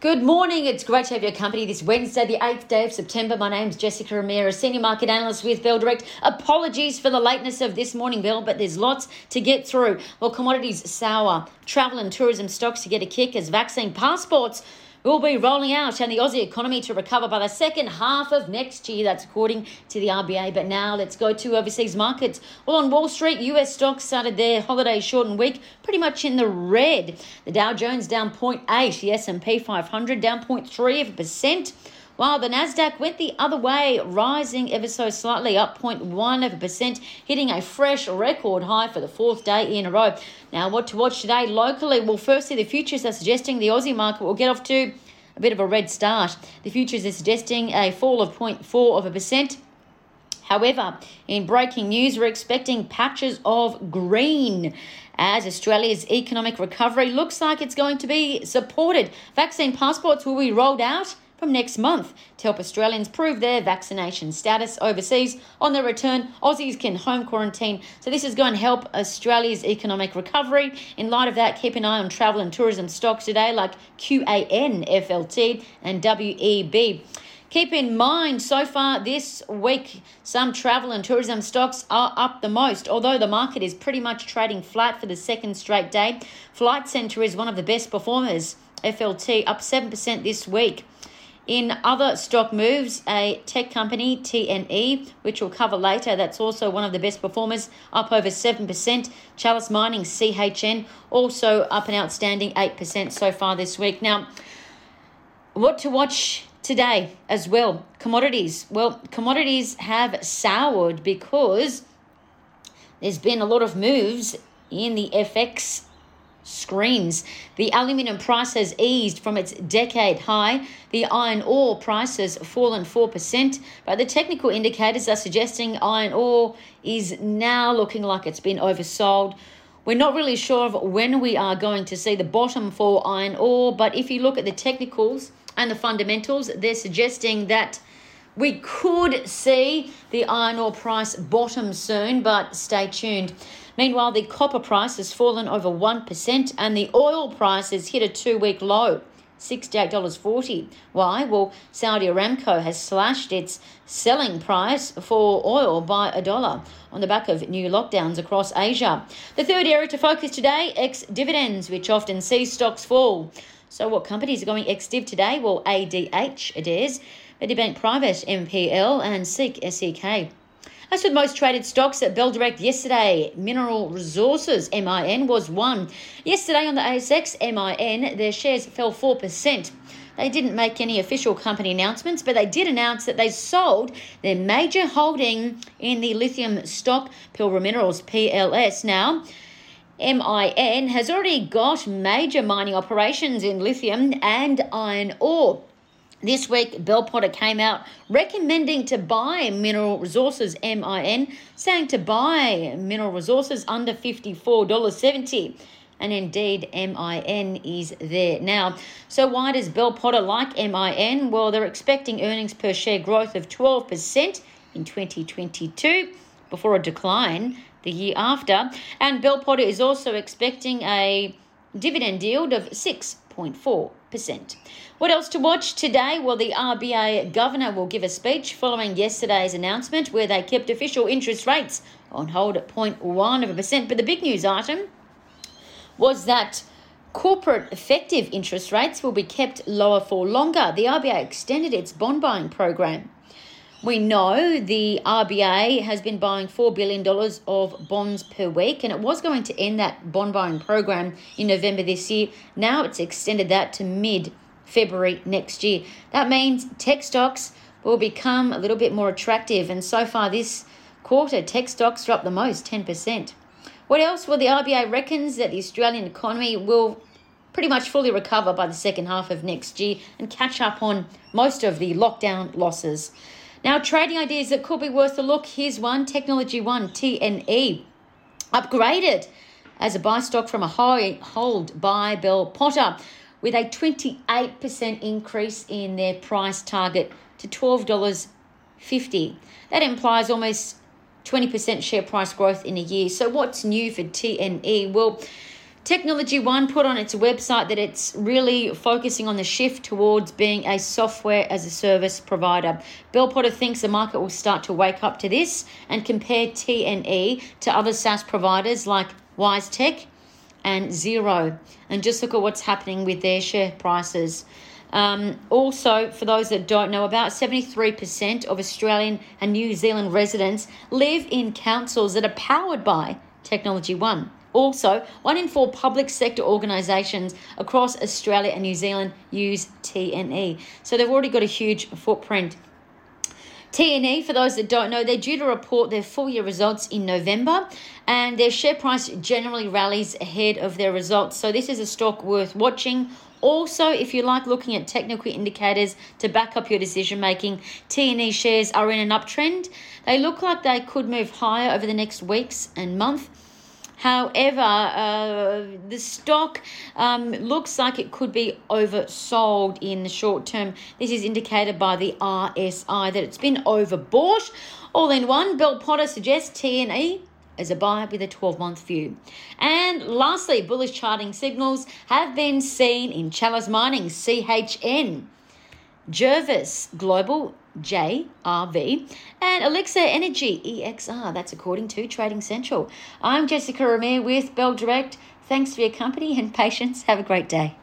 Good morning. It's great to have your company this Wednesday, the 8th day of September. My name's Jessica Ramirez, Senior Market Analyst with Bell Direct. Apologies for the lateness of this morning, Bell, but there's lots to get through. Well, commodities sour, travel and tourism stocks to get a kick as vaccine passports will be rolling out and the Aussie economy to recover by the second half of next year. That's according to the RBA. But now let's go to overseas markets. Well, on Wall Street, US stocks started their holiday shortened week pretty much in the red. The Dow Jones down 0.8, the S&P 500 down 0.3 of a percent while the Nasdaq went the other way, rising ever so slightly, up 0.1 of a percent, hitting a fresh record high for the fourth day in a row. Now, what to watch today locally? Well, firstly, the futures are suggesting the Aussie market will get off to a bit of a red start. The futures are suggesting a fall of 0.4 of a percent. However, in breaking news, we're expecting patches of green as Australia's economic recovery looks like it's going to be supported. Vaccine passports will be rolled out from next month to help Australians prove their vaccination status overseas. On their return, Aussies can home quarantine. So, this is going to help Australia's economic recovery. In light of that, keep an eye on travel and tourism stocks today like QAN, FLT, and WEB. Keep in mind, so far this week, some travel and tourism stocks are up the most, although the market is pretty much trading flat for the second straight day. Flight Centre is one of the best performers. FLT up 7% this week. In other stock moves, a tech company, TNE, which we'll cover later, that's also one of the best performers, up over 7%. Chalice Mining, CHN, also up an outstanding 8% so far this week. Now, what to watch today as well? Commodities. Well, commodities have soured because there's been a lot of moves in the FX screens. The aluminium price has eased from its decade high. The iron ore price has fallen 4%, but the technical indicators are suggesting iron ore is now looking like it's been oversold. We're not really sure of when we are going to see the bottom for iron ore, but if you look at the technicals and the fundamentals, they're suggesting that we could see the iron ore price bottom soon, but stay tuned. Meanwhile, the copper price has fallen over 1% and the oil price has hit a two week low. $68.40. Why? Well, Saudi Aramco has slashed its selling price for oil by a dollar on the back of new lockdowns across Asia. The third area to focus today ex dividends, which often sees stocks fall. So, what companies are going ex div today? Well, ADH, it is, Medibank Private, MPL, and SEEK, SEK. As with most traded stocks at Bell Direct yesterday, Mineral Resources MIN was one. Yesterday on the ASX MIN, their shares fell 4%. They didn't make any official company announcements, but they did announce that they sold their major holding in the lithium stock Pilbara Minerals PLS. Now, MIN has already got major mining operations in lithium and iron ore. This week, Bell Potter came out recommending to buy Mineral Resources MIN, saying to buy Mineral Resources under $54.70. And indeed, MIN is there now. So, why does Bell Potter like MIN? Well, they're expecting earnings per share growth of 12% in 2022 before a decline the year after. And Bell Potter is also expecting a dividend yield of 6.4%. What else to watch today? Well, the RBA governor will give a speech following yesterday's announcement where they kept official interest rates on hold at 0.1 of a percent. But the big news item was that corporate effective interest rates will be kept lower for longer. The RBA extended its bond buying program. We know the RBA has been buying $4 billion of bonds per week, and it was going to end that bond buying program in November this year. Now it's extended that to mid February next year. That means tech stocks will become a little bit more attractive, and so far this quarter, tech stocks up the most, 10%. What else? Well, the RBA reckons that the Australian economy will pretty much fully recover by the second half of next year and catch up on most of the lockdown losses. Now, trading ideas that could be worth a look. Here's one Technology One, TNE, upgraded as a buy stock from a high hold by Bell Potter with a 28% increase in their price target to $12.50. That implies almost 20% share price growth in a year. So, what's new for TNE? Well, Technology One put on its website that it's really focusing on the shift towards being a software as a service provider. Bell Potter thinks the market will start to wake up to this and compare TNE to other SaaS providers like WiseTech and Xero, And just look at what's happening with their share prices. Um, also, for those that don't know, about 73% of Australian and New Zealand residents live in councils that are powered by Technology One. Also, one in four public sector organisations across Australia and New Zealand use TNE. So they've already got a huge footprint. TNE, for those that don't know, they're due to report their full year results in November and their share price generally rallies ahead of their results. So this is a stock worth watching. Also, if you like looking at technical indicators to back up your decision making, TNE shares are in an uptrend. They look like they could move higher over the next weeks and month. However, uh, the stock um, looks like it could be oversold in the short term. This is indicated by the RSI that it's been overbought. All in one, Bell Potter suggests TNE as a buy with a 12 month view. And lastly, bullish charting signals have been seen in Chalice Mining, CHN, Jervois Global, JRV, and Elixir Energy, EXR. That's according to Trading Central. I'm Jessica Amir with Bell Direct. Thanks for your company and patience. Have a great day.